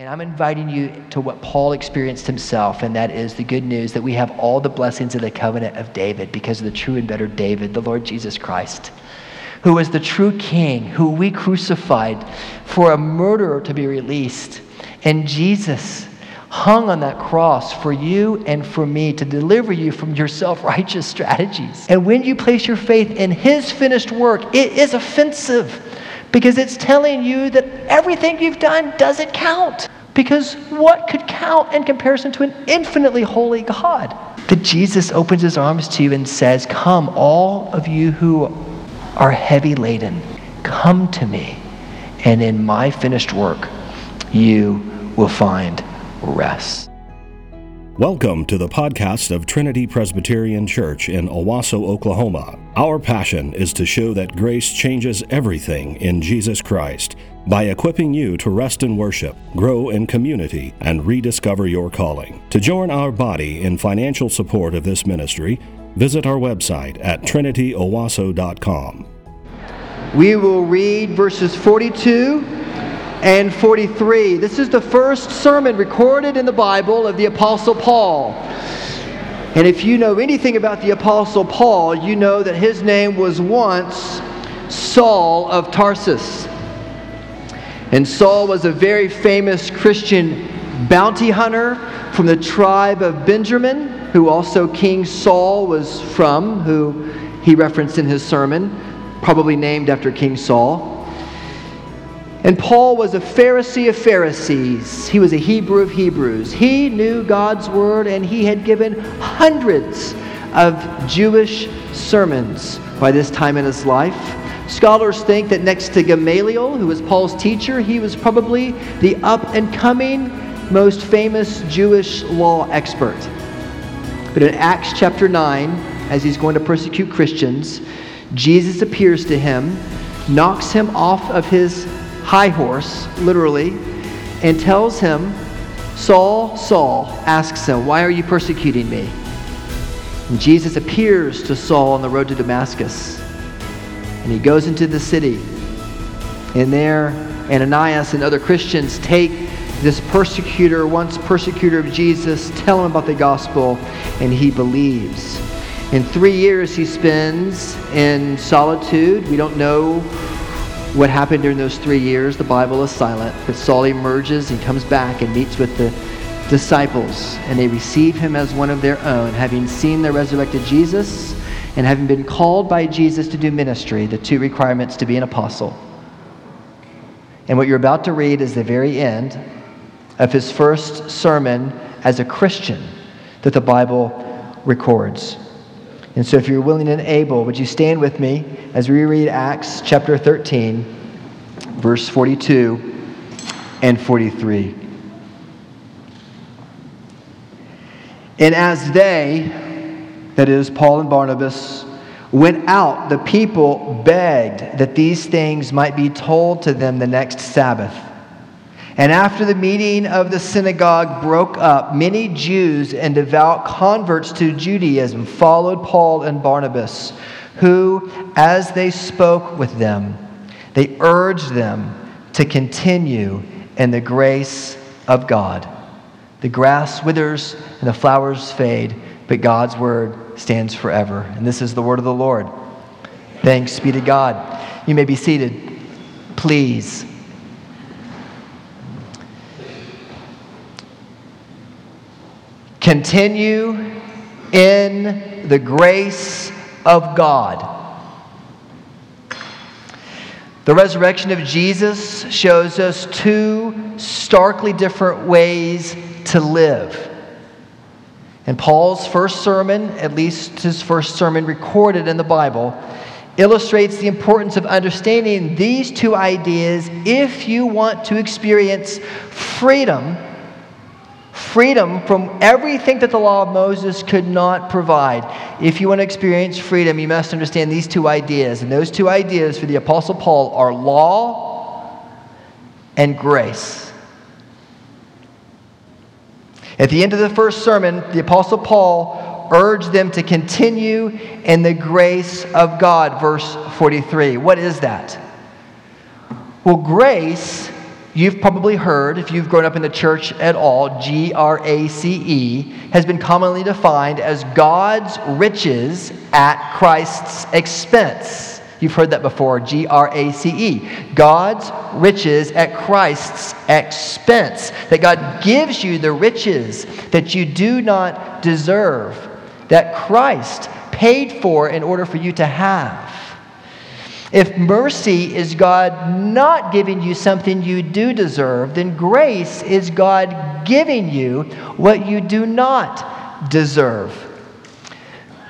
And I'm inviting you to what Paul experienced himself, and that is the good news that we have all the blessings of the covenant of David because of the true and better David, the Lord Jesus Christ, who was the true king, who we crucified for a murderer to be released. And Jesus hung on that cross for you and for me to deliver you from your self righteous strategies. And when you place your faith in his finished work, it is offensive because it's telling you that everything you've done doesn't count. Because what could count in comparison to an infinitely holy God? That Jesus opens his arms to you and says, Come, all of you who are heavy laden, come to me, and in my finished work, you will find rest. Welcome to the podcast of Trinity Presbyterian Church in Owasso, Oklahoma. Our passion is to show that grace changes everything in Jesus Christ by equipping you to rest in worship, grow in community, and rediscover your calling. To join our body in financial support of this ministry, visit our website at trinityowasso.com. We will read verses 42 and 43. This is the first sermon recorded in the Bible of the Apostle Paul. And if you know anything about the Apostle Paul, you know that his name was once Saul of Tarsus. And Saul was a very famous Christian bounty hunter from the tribe of Benjamin, who also King Saul was from, who he referenced in his sermon, probably named after King Saul. And Paul was a Pharisee of Pharisees. He was a Hebrew of Hebrews. He knew God's word and he had given hundreds of Jewish sermons by this time in his life. Scholars think that next to Gamaliel, who was Paul's teacher, he was probably the up and coming most famous Jewish law expert. But in Acts chapter 9, as he's going to persecute Christians, Jesus appears to him, knocks him off of his high horse, literally, and tells him, Saul, Saul, asks him, Why are you persecuting me? And Jesus appears to Saul on the road to Damascus. And he goes into the city. And there, Ananias and other Christians take this persecutor, once persecutor of Jesus, tell him about the gospel, and he believes. In three years, he spends in solitude. We don't know what happened during those three years, the Bible is silent. But Saul emerges, he comes back and meets with the disciples, and they receive him as one of their own, having seen the resurrected Jesus and having been called by Jesus to do ministry, the two requirements to be an apostle. And what you're about to read is the very end of his first sermon as a Christian that the Bible records. And so, if you're willing and able, would you stand with me as we read Acts chapter 13, verse 42 and 43? And as they, that is, Paul and Barnabas, went out, the people begged that these things might be told to them the next Sabbath. And after the meeting of the synagogue broke up, many Jews and devout converts to Judaism followed Paul and Barnabas, who, as they spoke with them, they urged them to continue in the grace of God. The grass withers and the flowers fade, but God's word stands forever. And this is the word of the Lord. Thanks be to God. You may be seated. Please. Continue in the grace of God. The resurrection of Jesus shows us two starkly different ways to live. And Paul's first sermon, at least his first sermon recorded in the Bible, illustrates the importance of understanding these two ideas if you want to experience freedom freedom from everything that the law of Moses could not provide. If you want to experience freedom, you must understand these two ideas. And those two ideas for the Apostle Paul are law and grace. At the end of the first sermon, the Apostle Paul urged them to continue in the grace of God. Verse 43. What is that? Well, grace you've probably heard, if you've grown up in the church at all, G R A C E has been commonly defined as God's riches at Christ's expense. You've heard that before, G R A C E. God's riches at Christ's expense. That God gives you the riches that you do not deserve, that Christ paid for in order for you to have. If mercy is God not giving you something you do deserve, then grace is God giving you what you do not deserve.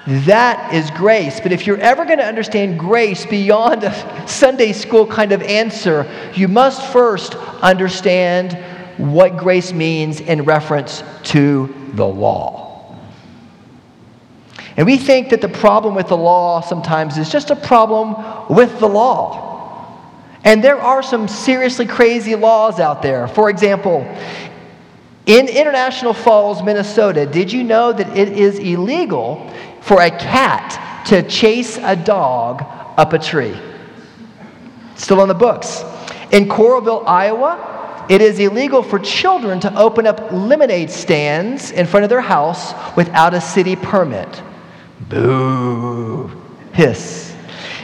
That is grace. But if you're ever going to understand grace beyond a Sunday school kind of answer, you must first understand what grace means in reference to the law. And we think that the problem with the law sometimes is just a problem with the law. And there are some seriously crazy laws out there. For example, in International Falls, Minnesota, did you know that it is illegal for a cat to chase a dog up a tree? Still on the books. In Coralville, Iowa, it is illegal for children to open up lemonade stands in front of their house without a city permit. Boo. Hiss.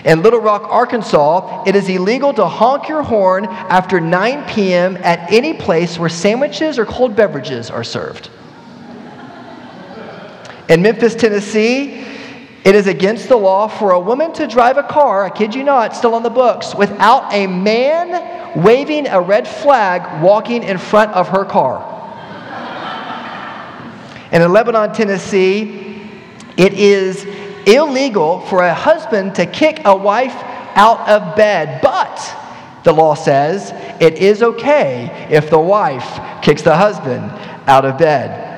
In Little Rock, Arkansas, it is illegal to honk your horn after 9 p.m. at any place where sandwiches or cold beverages are served. In Memphis, Tennessee, it is against the law for a woman to drive a car, I kid you not, still on the books, without a man waving a red flag walking in front of her car. And in Lebanon, Tennessee, it is illegal for a husband to kick a wife out of bed, but the law says it is okay if the wife kicks the husband out of bed.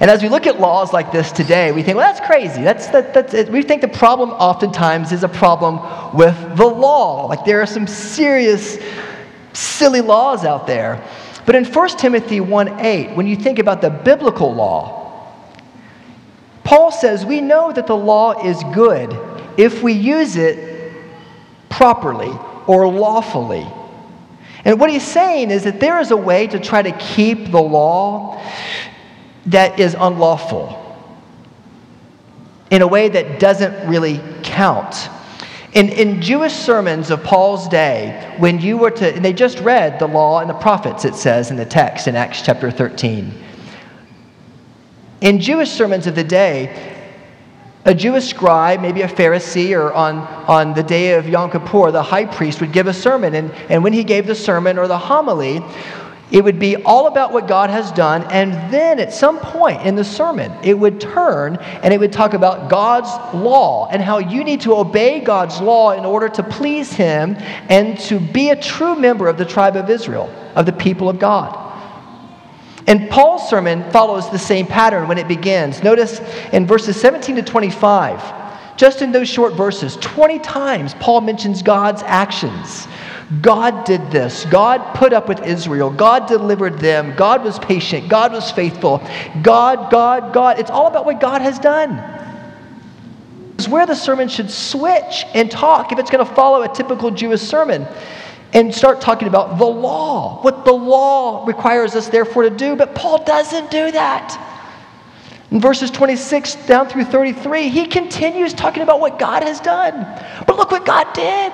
And as we look at laws like this today, we think, well, that's crazy. That's, that, that's it. We think the problem oftentimes is a problem with the law. Like there are some serious, silly laws out there. But in 1 Timothy 1 8, when you think about the biblical law, Paul says we know that the law is good if we use it properly or lawfully. And what he's saying is that there is a way to try to keep the law that is unlawful in a way that doesn't really count. In, in Jewish sermons of Paul's day, when you were to, and they just read the law and the prophets, it says in the text in Acts chapter 13. In Jewish sermons of the day, a Jewish scribe, maybe a Pharisee, or on, on the day of Yom Kippur, the high priest would give a sermon. And, and when he gave the sermon or the homily, it would be all about what God has done. And then at some point in the sermon, it would turn and it would talk about God's law and how you need to obey God's law in order to please Him and to be a true member of the tribe of Israel, of the people of God. And Paul's sermon follows the same pattern when it begins. Notice in verses 17 to 25, just in those short verses, 20 times Paul mentions God's actions. God did this. God put up with Israel. God delivered them. God was patient. God was faithful. God, God, God. It's all about what God has done. It's where the sermon should switch and talk if it's going to follow a typical Jewish sermon and start talking about the law, what the law requires us, therefore, to do. But Paul doesn't do that. In verses 26 down through 33, he continues talking about what God has done. But look what God did.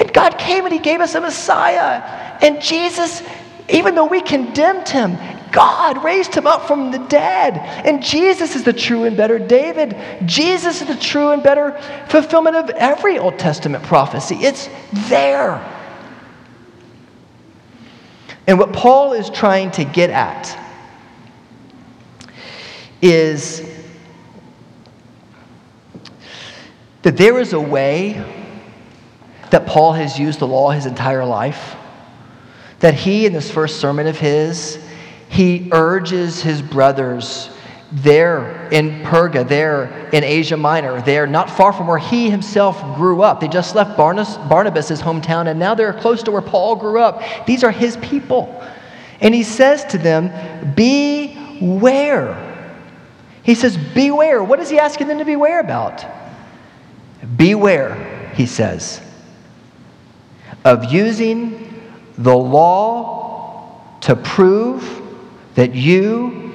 And God came and he gave us a Messiah. And Jesus, even though we condemned him, God raised him up from the dead. And Jesus is the true and better David. Jesus is the true and better fulfillment of every Old Testament prophecy. It's there. And what Paul is trying to get at is that there is a way that Paul has used the law his entire life. That he, in this first sermon of his, he urges his brothers there in Perga, there in Asia Minor, there not far from where he himself grew up. They just left Barnabas' hometown and now they're close to where Paul grew up. These are his people. And he says to them, Beware. He says, Beware. What is he asking them to beware about? Beware, he says, of using the law to prove that you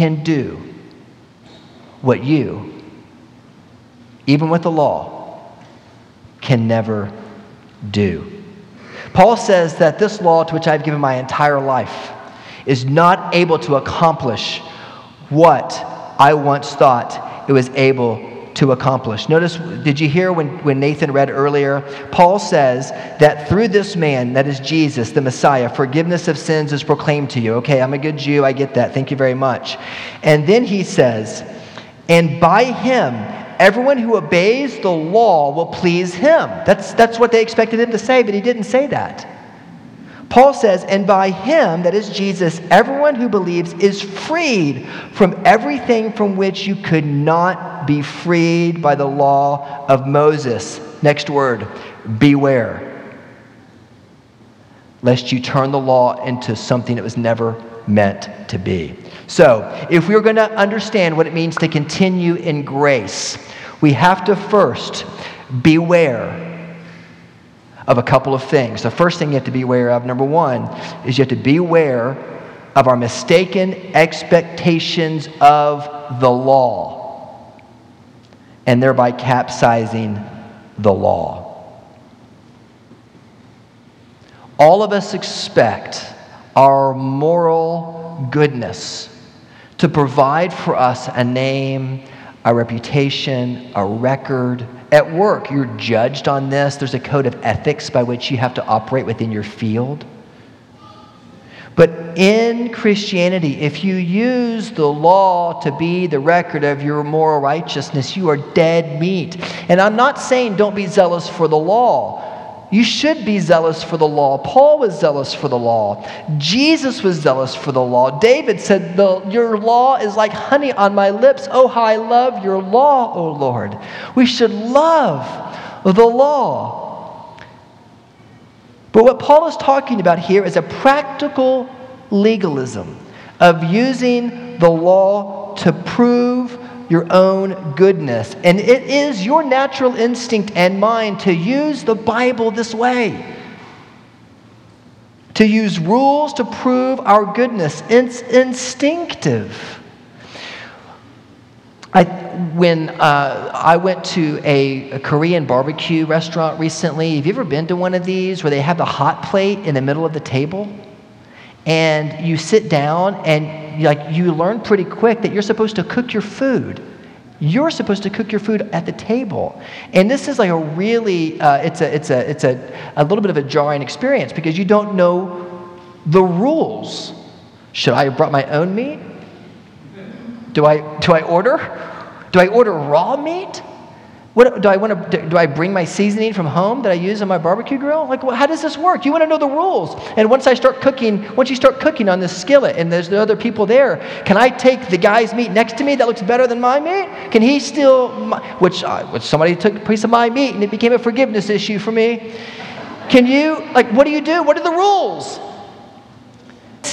can do what you, even with the law, can never do. Paul says that this law to which I've given my entire life is not able to accomplish what I once thought it was able to accomplish. Notice, did you hear when, when Nathan read earlier? Paul says that through this man, that is Jesus, the Messiah, forgiveness of sins is proclaimed to you. Okay, I'm a good Jew. I get that. Thank you very much. And then he says, and by him, everyone who obeys the law will please him. That's, that's what they expected him to say, but he didn't say that. Paul says, and by him, that is Jesus, everyone who believes is freed from everything from which you could not be freed by the law of Moses. Next word, beware. Lest you turn the law into something it was never meant to be. So, if we're going to understand what it means to continue in grace, we have to first beware of a couple of things. The first thing you have to be aware of, number one, is you have to be aware of our mistaken expectations of the law and thereby capsizing the law. All of us expect our moral goodness to provide for us a name, a reputation, a record, at work, you're judged on this. There's a code of ethics by which you have to operate within your field. But in Christianity, if you use the law to be the record of your moral righteousness, you are dead meat. And I'm not saying don't be zealous for the law. You should be zealous for the law. Paul was zealous for the law. Jesus was zealous for the law. David said, Your law is like honey on my lips. Oh, how I love your law, O Lord. We should love the law. But what Paul is talking about here is a practical legalism of using the law to prove your own goodness. And it is your natural instinct and mine to use the Bible this way. To use rules to prove our goodness. It's instinctive. I, when uh, I went to a, a, Korean barbecue restaurant recently, have you ever been to one of these where they have the hot plate in the middle of the table? And you sit down and like you learn pretty quick that you're supposed to cook your food. You're supposed to cook your food at the table. And this is like a really, uh, it's, a, it's, a, it's a, a little bit of a jarring experience because you don't know the rules. Should I have brought my own meat? Do I, do I order? Do I order raw meat? What, do I want to? Do I bring my seasoning from home that I use on my barbecue grill? Like, how does this work? You want to know the rules. And once I start cooking, once you start cooking on this skillet, and there's the other people there, can I take the guy's meat next to me that looks better than my meat? Can he still? Which, uh, which somebody took a piece of my meat, and it became a forgiveness issue for me. Can you? Like, what do you do? What are the rules?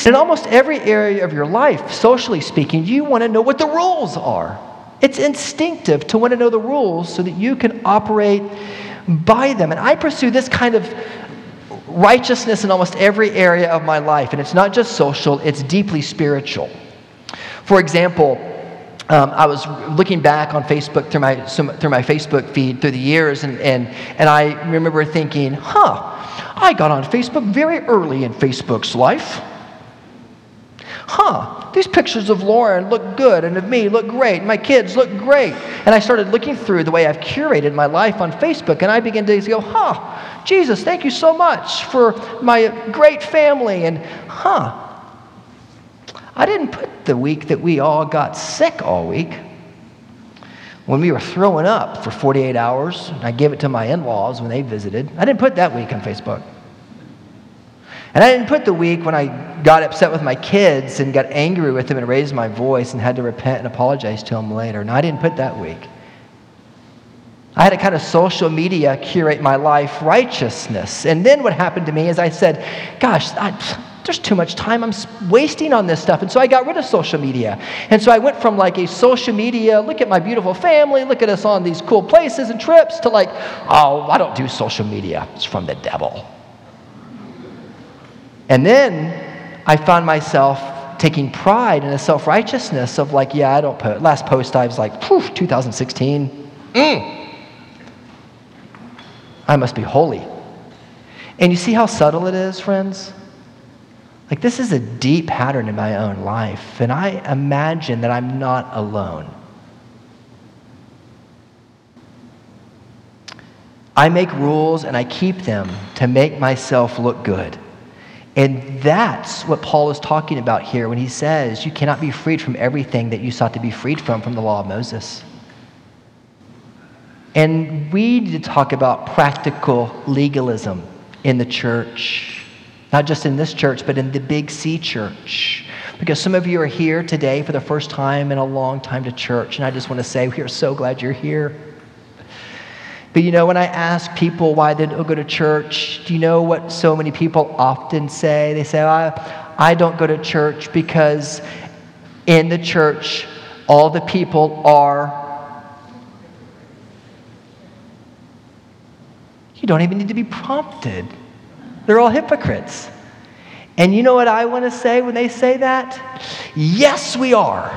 In almost every area of your life, socially speaking, you want to know what the rules are. It's instinctive to want to know the rules so that you can operate by them. And I pursue this kind of righteousness in almost every area of my life. And it's not just social, it's deeply spiritual. For example, um, I was looking back on Facebook through my, through my Facebook feed through the years, and, and, and I remember thinking, huh, I got on Facebook very early in Facebook's life huh, these pictures of Lauren look good and of me look great. My kids look great. And I started looking through the way I've curated my life on Facebook and I began to go, huh, Jesus, thank you so much for my great family. And huh, I didn't put the week that we all got sick all week when we were throwing up for 48 hours. I gave it to my in laws when they visited. I didn't put that week on Facebook. And I didn't put the week when I got upset with my kids and got angry with them and raised my voice and had to repent and apologize to them later. No, I didn't put that week. I had a kind of social media curate my life righteousness. And then what happened to me is I said, Gosh, I, there's too much time I'm wasting on this stuff. And so I got rid of social media. And so I went from like a social media, look at my beautiful family, look at us on these cool places and trips, to like, oh, I don't do social media. It's from the devil. And then I found myself taking pride in a self righteousness of like, yeah, I don't put. Last post I was like, 2016. Mm. I must be holy. And you see how subtle it is, friends? Like, this is a deep pattern in my own life, and I imagine that I'm not alone. I make rules and I keep them to make myself look good. And that's what Paul is talking about here when he says you cannot be freed from everything that you sought to be freed from from the law of Moses. And we need to talk about practical legalism in the church, not just in this church, but in the Big C church. Because some of you are here today for the first time in a long time to church, and I just want to say we are so glad you're here. But you know, when I ask people why they don't go to church, do you know what so many people often say? They say, I, I don't go to church because in the church, all the people are. You don't even need to be prompted. They're all hypocrites. And you know what I want to say when they say that? Yes, we are.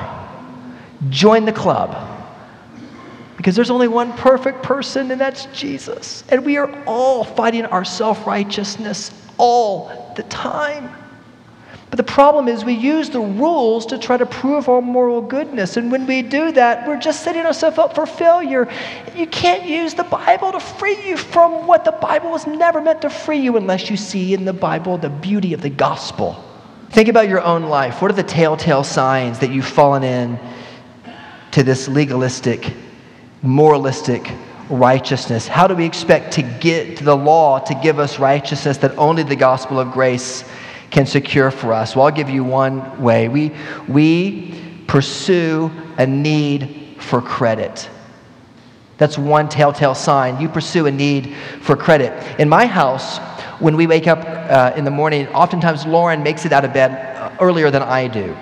Join the club. Because there's only one perfect person, and that's Jesus. And we are all fighting our self righteousness all the time. But the problem is, we use the rules to try to prove our moral goodness. And when we do that, we're just setting ourselves up for failure. You can't use the Bible to free you from what the Bible was never meant to free you unless you see in the Bible the beauty of the gospel. Think about your own life. What are the telltale signs that you've fallen in to this legalistic moralistic righteousness? How do we expect to get to the law to give us righteousness that only the gospel of grace can secure for us? Well, I'll give you one way. We, we pursue a need for credit. That's one telltale sign. You pursue a need for credit. In my house, when we wake up uh, in the morning, oftentimes Lauren makes it out of bed uh, earlier than I do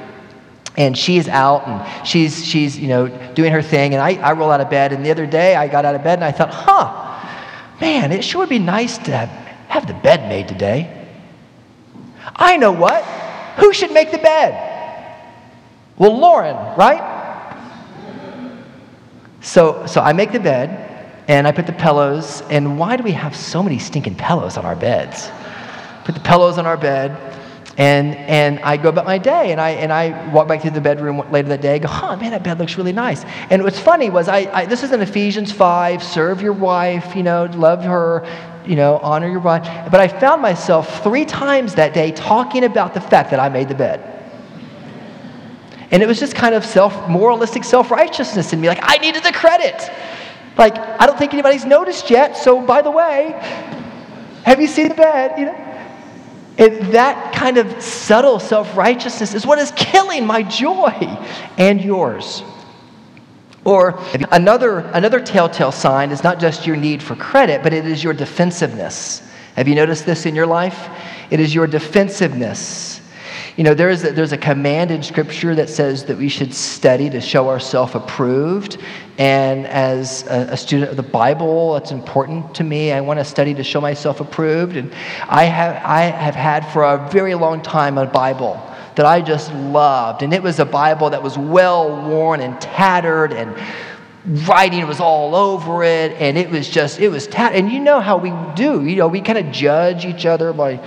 and she's out and she's, she's you know, doing her thing. And I, I roll out of bed. And the other day I got out of bed and I thought, huh, man, it sure would be nice to have the bed made today. I know what. Who should make the bed? Well, Lauren, right? So, so I make the bed and I put the pillows. And why do we have so many stinking pillows on our beds? Put the pillows on our bed and, and I go about my day, and I, and I walk back to the bedroom later that day, I go, huh, man, that bed looks really nice. And what's funny was, I, I, this is in Ephesians 5, serve your wife, you know, love her, you know, honor your wife. But I found myself three times that day talking about the fact that I made the bed. And it was just kind of self moralistic self righteousness in me. Like, I needed the credit. Like, I don't think anybody's noticed yet. So, by the way, have you seen the bed? You know? And that kind of subtle self righteousness is what is killing my joy and yours. Or another, another telltale sign is not just your need for credit, but it is your defensiveness. Have you noticed this in your life? It is your defensiveness. You know, there is a, there's a command in Scripture that says that we should study to show ourselves approved. And as a, a, student of the Bible, that's important to me. I want to study to show myself approved. And I have, I have had for a very long time a Bible that I just loved. And it was a Bible that was well worn and tattered and writing was all over it and it was just it was tattered and you know how we do you know we kind of judge each other by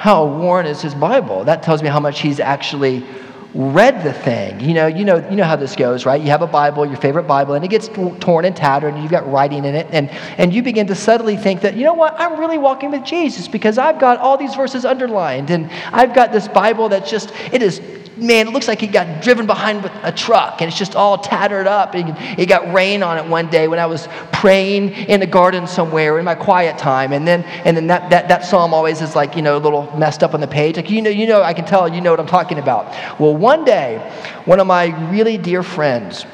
how worn is his Bible. That tells me how much he's actually read the thing. You know, you know, you know how this goes, right? You have a Bible, your favorite Bible, and it gets torn and tattered, and you've got writing in it, and and you begin to subtly think that, you know what, I'm really walking with Jesus because I've got all these verses underlined, and I've got this Bible that's just it is man, it looks like he got driven behind with a truck and it's just all tattered up. And it got rain on it one day when I was praying in the garden somewhere in my quiet time. And then, and then that, that, that psalm always is like, you know, a little messed up on the page. Like, you know, you know, I can tell you know what I'm talking about. Well, one day, one of my really dear friends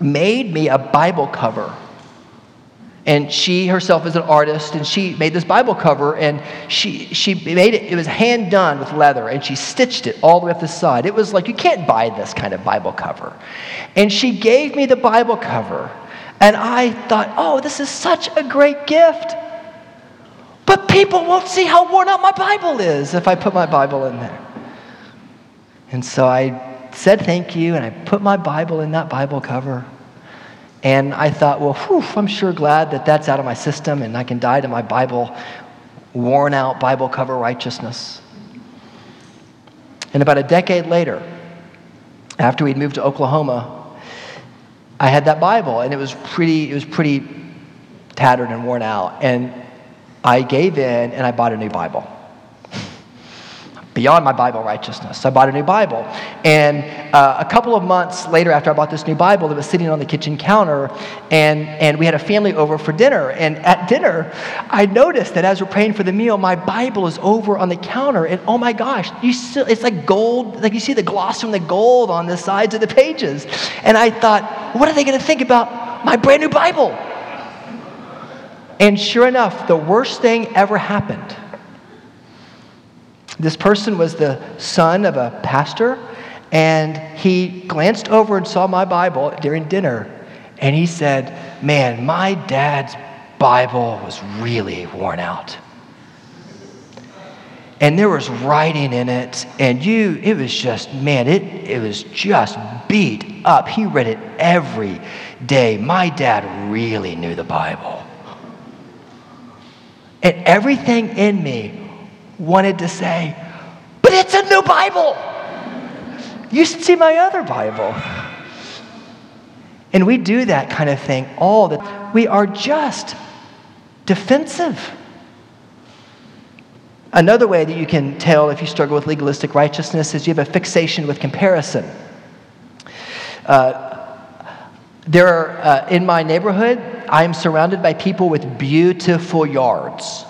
made me a Bible cover. And she herself is an artist, and she made this Bible cover, and she, she made it, it was hand done with leather, and she stitched it all the way up the side. It was like, you can't buy this kind of Bible cover. And she gave me the Bible cover, and I thought, oh, this is such a great gift. But people won't see how worn out my Bible is if I put my Bible in there. And so I said thank you, and I put my Bible in that Bible cover. And I thought, well, whew, I'm sure glad that that's out of my system and I can die to my Bible, worn out Bible cover righteousness. And about a decade later, after we'd moved to Oklahoma, I had that Bible and it was pretty, it was pretty tattered and worn out. And I gave in and I bought a new Bible beyond my Bible righteousness. I bought a new Bible. And uh, a couple of months later, after I bought this new Bible, it was sitting on the kitchen counter, and, and we had a family over for dinner. And at dinner, I noticed that as we're praying for the meal, my Bible is over on the counter, and oh my gosh, you still, it's like gold, like you see the gloss from the gold on the sides of the pages. And I thought, what are they going to think about my brand new Bible? And sure enough, the worst thing ever happened this person was the son of a pastor, and he glanced over and saw my Bible during dinner, and he said, Man, my dad's Bible was really worn out. And there was writing in it, and you, it was just, man, it, it was just beat up. He read it every day. My dad really knew the Bible. And everything in me wanted to say, but it's a new Bible. You should see my other Bible. And we do that kind of thing all the time. We are just defensive. Another way that you can tell if you struggle with legalistic righteousness is you have a fixation with comparison. Uh, there are, uh, in my neighborhood, I am surrounded by people with beautiful yards.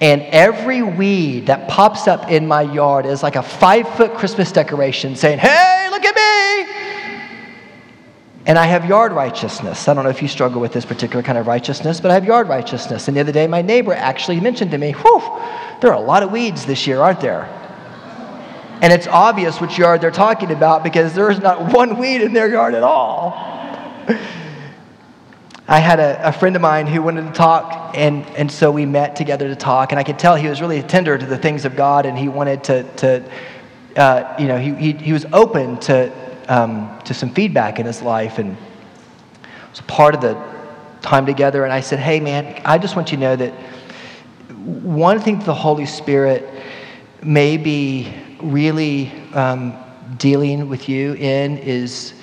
And every weed that pops up in my yard is like a five foot Christmas decoration saying, Hey, look at me! And I have yard righteousness. I don't know if you struggle with this particular kind of righteousness, but I have yard righteousness. And the other day, my neighbor actually mentioned to me, Whew, there are a lot of weeds this year, aren't there? And it's obvious which yard they're talking about because there's not one weed in their yard at all. I had a, a, friend of mine who wanted to talk, and, and so we met together to talk. And I could tell he was really tender to the things of God, and he wanted to, to uh, you know, he, he, he, was open to, um, to some feedback in his life. And it was part of the time together. And I said, hey, man, I just want you to know that one thing that the Holy Spirit may be really um, dealing with you in is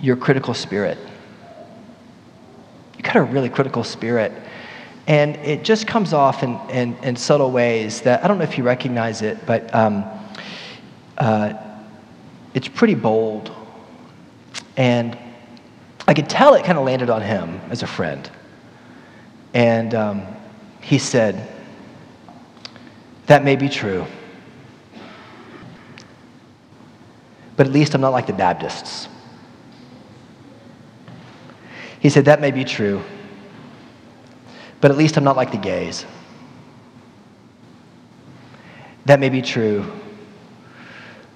your critical spirit a really critical spirit. And it just comes off in, in, in subtle ways that I don't know if you recognize it, but um, uh, it's pretty bold. And I could tell it kind of landed on him as a friend. And um, he said, That may be true. But at least I'm not like the Baptists. He said, That may be true, but at least I'm not like the gays. That may be true,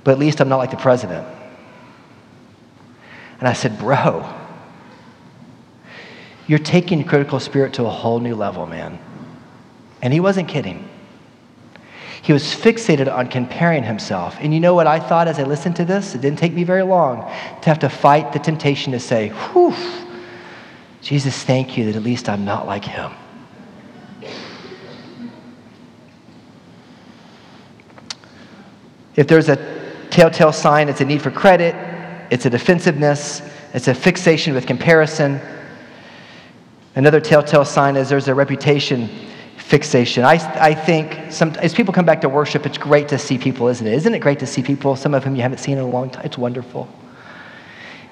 but at least I'm not like the president. And I said, Bro, you're taking critical spirit to a whole new level, man. And he wasn't kidding. He was fixated on comparing himself. And you know what I thought as I listened to this? It didn't take me very long to have to fight the temptation to say, whew, Jesus, thank you that at least I'm not like him. If there's a telltale sign, it's a need for credit, it's a defensiveness, it's a fixation with comparison. Another telltale sign is there's a reputation fixation. I, I think some, as people come back to worship, it's great to see people, isn't it? Isn't it great to see people, some of whom you haven't seen in a long time? It's wonderful.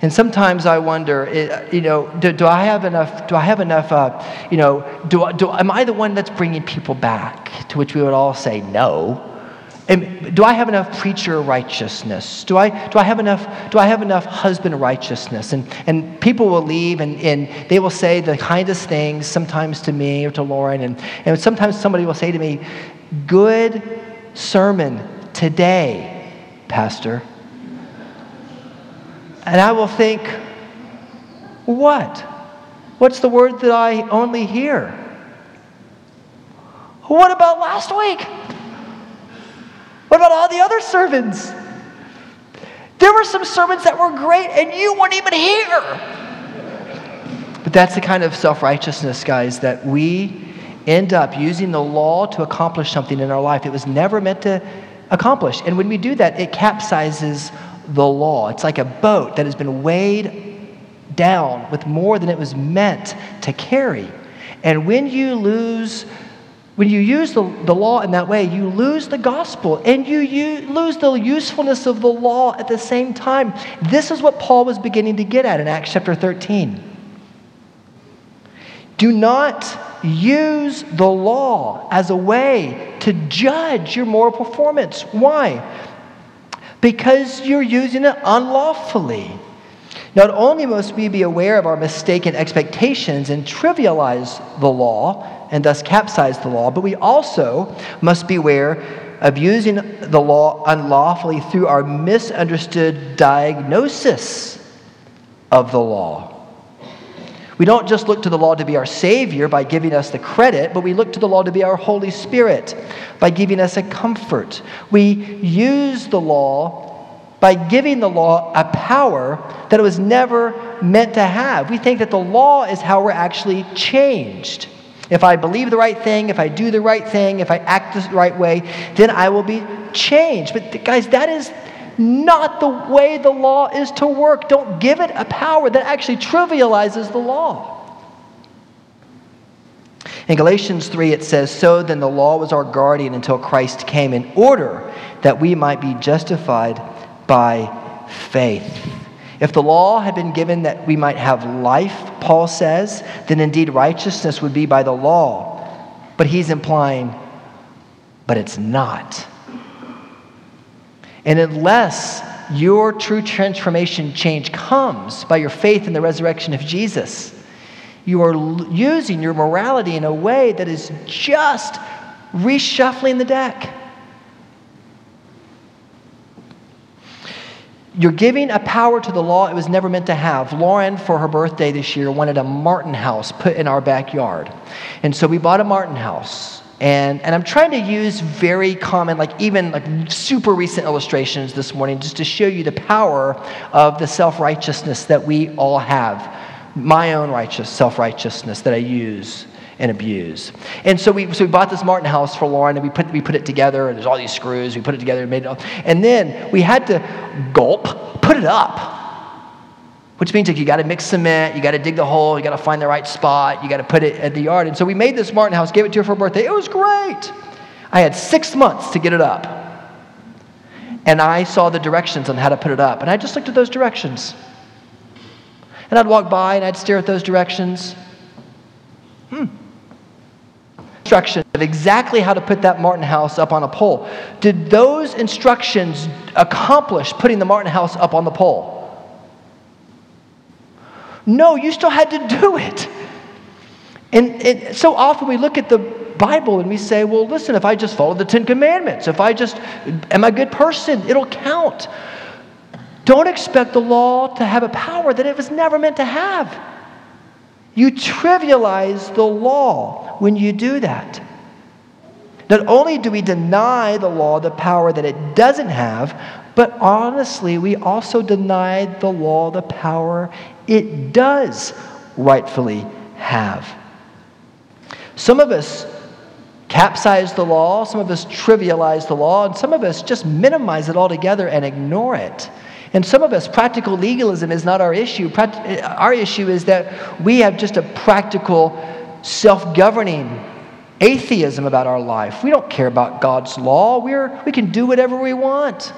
And sometimes I wonder, eh, you know, do, do I have enough, do I have enough, uh, you know, do, do, am I the one that's bringing people back? To which we would all say no. And do I have enough preacher righteousness? Do I, do I, have, enough, do I have enough husband righteousness? And, and people will leave and, and they will say the kindest things, sometimes to me or to Lauren. And, and sometimes somebody will say to me, Good sermon today, Pastor. And I will think, What? What's the word that I only hear? What about last week? What about all the other sermons? There were some sermons that were great and you weren't even here. But that's the kind of self righteousness, guys, that we end up using the law to accomplish something in our life it was never meant to accomplish. And when we do that, it capsizes the law. It's like a boat that has been weighed down with more than it was meant to carry. And when you lose when you use the, the law in that way, you lose the gospel and you, you lose the usefulness of the law at the same time. This is what Paul was beginning to get at in Acts chapter 13. Do not use the law as a way to judge your moral performance. Why? Because you're using it unlawfully. Not only must we be aware of our mistaken expectations and trivialize the law, and thus capsize the law, but we also must beware of using the law unlawfully through our misunderstood diagnosis of the law. We don't just look to the law to be our Savior by giving us the credit, but we look to the law to be our Holy Spirit by giving us a comfort. We use the law by giving the law a power that it was never meant to have. We think that the law is how we're actually changed. If I believe the right thing, if I do the right thing, if I act the right way, then I will be changed. But guys, that is not the way the law is to work. Don't give it a power that actually trivializes the law. In Galatians 3, it says, So then the law was our guardian until Christ came in order that we might be justified by faith. If the law had been given that we might have life, Paul says, then indeed righteousness would be by the law. But he's implying, but it's not. And unless your true transformation change comes by your faith in the resurrection of Jesus, you are using your morality in a way that is just reshuffling the deck. You're giving a power to the law it was never meant to have. Lauren, for her birthday this year, wanted a Martin house put in our backyard. And so we bought a Martin house. And, and I'm trying to use very common, like even like super recent illustrations this morning just to show you the power of the self righteousness that we all have. My own righteous self righteousness that I use and abuse. And so we, so we bought this Martin house for Lauren and we put, we put it together and there's all these screws. We put it together and made it. And then we had to gulp, put it up. Which means like you got to mix cement, you got to dig the hole, you got to find the right spot, you got to put it at the yard. And so we made this Martin house, gave it to her for her birthday. It was great. I had six months to get it up. And I saw the directions on how to put it up. And I just looked at those directions. And I'd walk by and I'd stare at those directions. Hmm instructions of exactly how to put that Martin house up on a pole. Did those instructions accomplish putting the Martin house up on the pole? No, you still had to do it. And, so often we look at the Bible and we say, well, listen, if I just follow the Ten Commandments, if I just am a good person, it'll count. Don't expect the law to have a power that it was never meant to have. You trivialize the law when you do that. Not only do we deny the law the power that it doesn't have, but honestly, we also deny the law the power it does rightfully have. Some of us capsize the law, some of us trivialize the law, and some of us just minimize it altogether and ignore it. And some of us, practical legalism is not our issue. Uh, our issue is that we have just a practical, self governing atheism about our life. We don't care about God's law, We're, we can do whatever we want.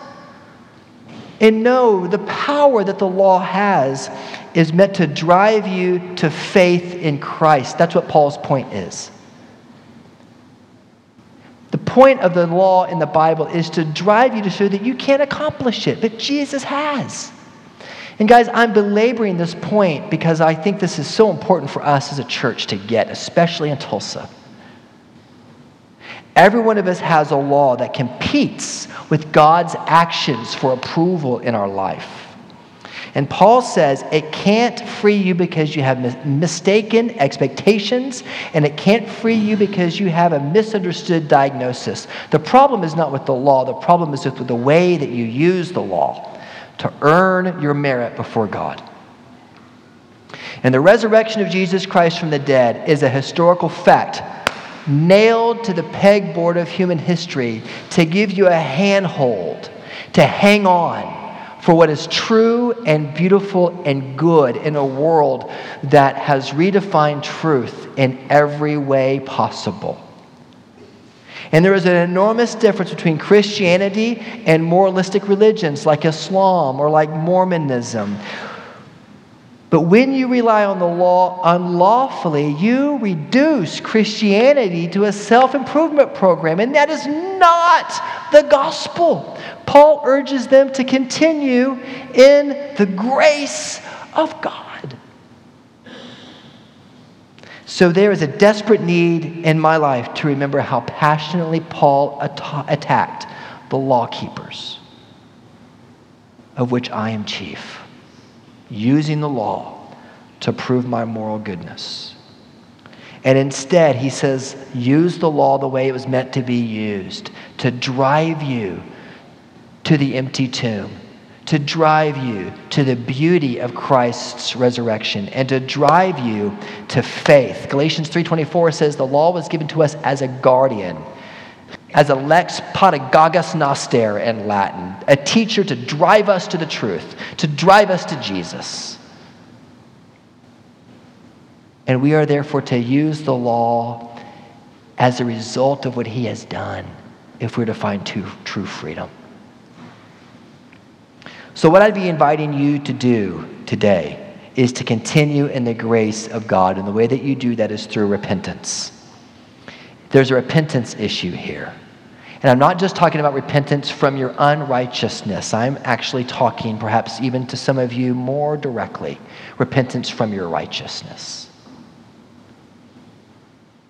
And no, the power that the law has is meant to drive you to faith in Christ. That's what Paul's point is. The point of the law in the Bible is to drive you to show that you can't accomplish it, but Jesus has. And guys, I'm belaboring this point because I think this is so important for us as a church to get, especially in Tulsa. Every one of us has a law that competes with God's actions for approval in our life. And Paul says it can't free you because you have mistaken expectations, and it can't free you because you have a misunderstood diagnosis. The problem is not with the law, the problem is with the way that you use the law to earn your merit before God. And the resurrection of Jesus Christ from the dead is a historical fact nailed to the pegboard of human history to give you a handhold to hang on for what is true and beautiful and good in a world that has redefined truth in every way possible. And there is an enormous difference between Christianity and moralistic religions like Islam or like Mormonism. But when you rely on the law unlawfully, you reduce Christianity to a self improvement program, and that is not the gospel. Paul urges them to continue in the grace of God. So there is a desperate need in my life to remember how passionately Paul at- attacked the law keepers, of which I am chief, using the law to prove my moral goodness. And instead, he says, use the law the way it was meant to be used to drive you to the empty tomb, to drive you to the beauty of Christ's resurrection and to drive you to faith. Galatians 3:24 says the law was given to us as a guardian, as a lex pedagogos noster in Latin, a teacher to drive us to the truth, to drive us to Jesus. And we are therefore to use the law as a result of what he has done if we're to find true, true freedom. So, what I'd be inviting you to do today is to continue in the grace of God. And the way that you do that is through repentance. There's a repentance issue here. And I'm not just talking about repentance from your unrighteousness. I'm actually talking, perhaps even to some of you more directly, repentance from your righteousness.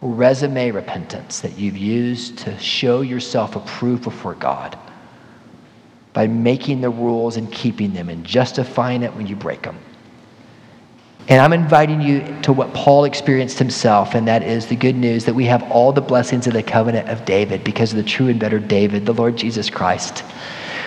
Resume repentance that you've used to show yourself approved before God by making the rules and keeping them and justifying it when you break them. And I'm inviting you to what Paul experienced himself, and that is the good news that we have all the blessings of the covenant of David because of the true and better David, the Lord Jesus Christ,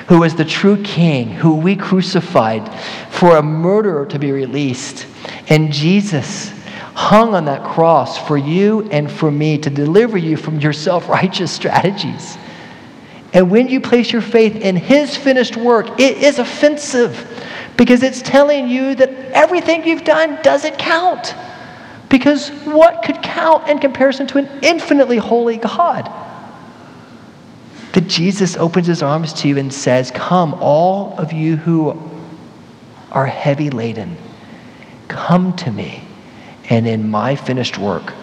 who was the true king, who we crucified for a murderer to be released. And Jesus hung on that cross for you and for me to deliver you from your self righteous strategies. And when you place your faith in His finished work, it is offensive because it's telling you that everything you've done doesn't count. Because what could count in comparison to an infinitely holy God? That Jesus opens his arms to you and says, Come, all of you who are heavy laden, come to me, and in my finished work,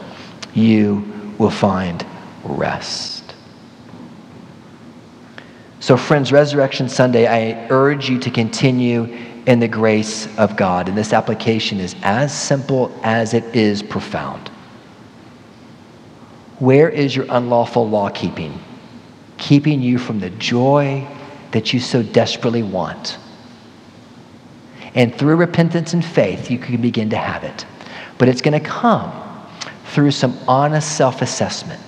you will find rest. So, friends, Resurrection Sunday, I urge you to continue in the grace of God. And this application is as simple as it is profound. Where is your unlawful law keeping? Keeping you from the joy that you so desperately want. And through repentance and faith, you can begin to have it. But it's going to come through some honest self assessment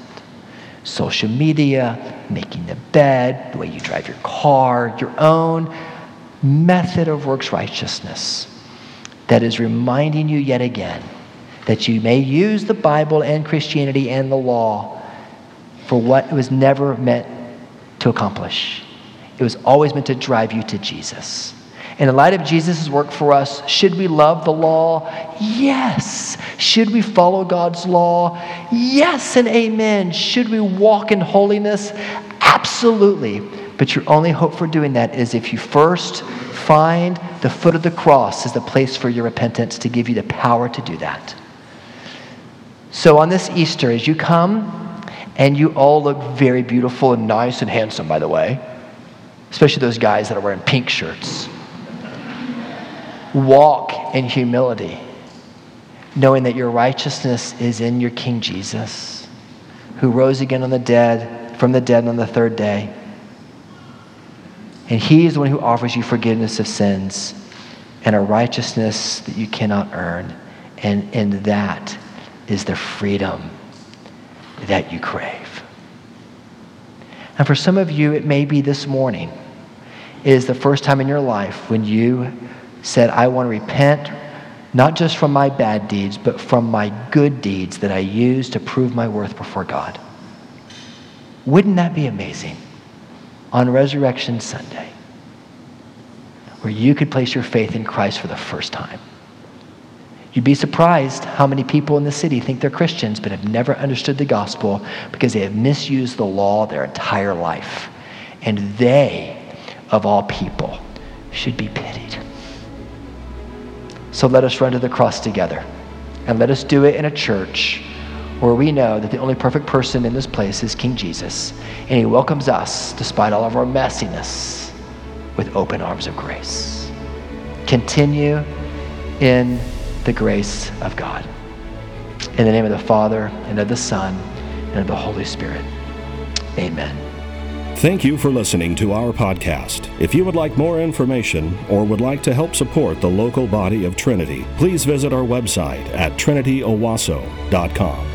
social media, making the bed, the way you drive your car, your own method of works righteousness that is reminding you yet again that you may use the Bible and Christianity and the law for what it was never meant to accomplish. It was always meant to drive you to Jesus. In the light of Jesus' work for us, should we love the law? Yes. Should we follow God's law? Yes and amen. Should we walk in holiness? Absolutely. But your only hope for doing that is if you first find the foot of the cross as the place for your repentance to give you the power to do that. So on this Easter, as you come And you all look very beautiful and nice and handsome, by the way, especially those guys that are wearing pink shirts. Walk in humility, knowing that your righteousness is in your King Jesus, who rose again on the dead, from the dead on the third day. And he is the one who offers you forgiveness of sins and a righteousness that you cannot earn. And in that is the freedom that you crave. And for some of you, it may be this morning. It is the first time in your life when you said, I want to repent, not just from my bad deeds, but from my good deeds that I use to prove my worth before God. Wouldn't that be amazing? On Resurrection Sunday, where you could place your faith in Christ for the first time. You'd be surprised how many people in the city think they're Christians but have never understood the gospel because they have misused the law their entire life. And they, of all people, should be pitied. So let us run to the cross together. And let us do it in a church where we know that the only perfect person in this place is King Jesus. And he welcomes us, despite all of our messiness, with open arms of grace. Continue in the grace of God. In the name of the Father, and of the Son, and of the Holy Spirit. Amen. Thank you for listening to our podcast. If you would like more information or would like to help support the local body of Trinity, please visit our website at trinityowasso.com.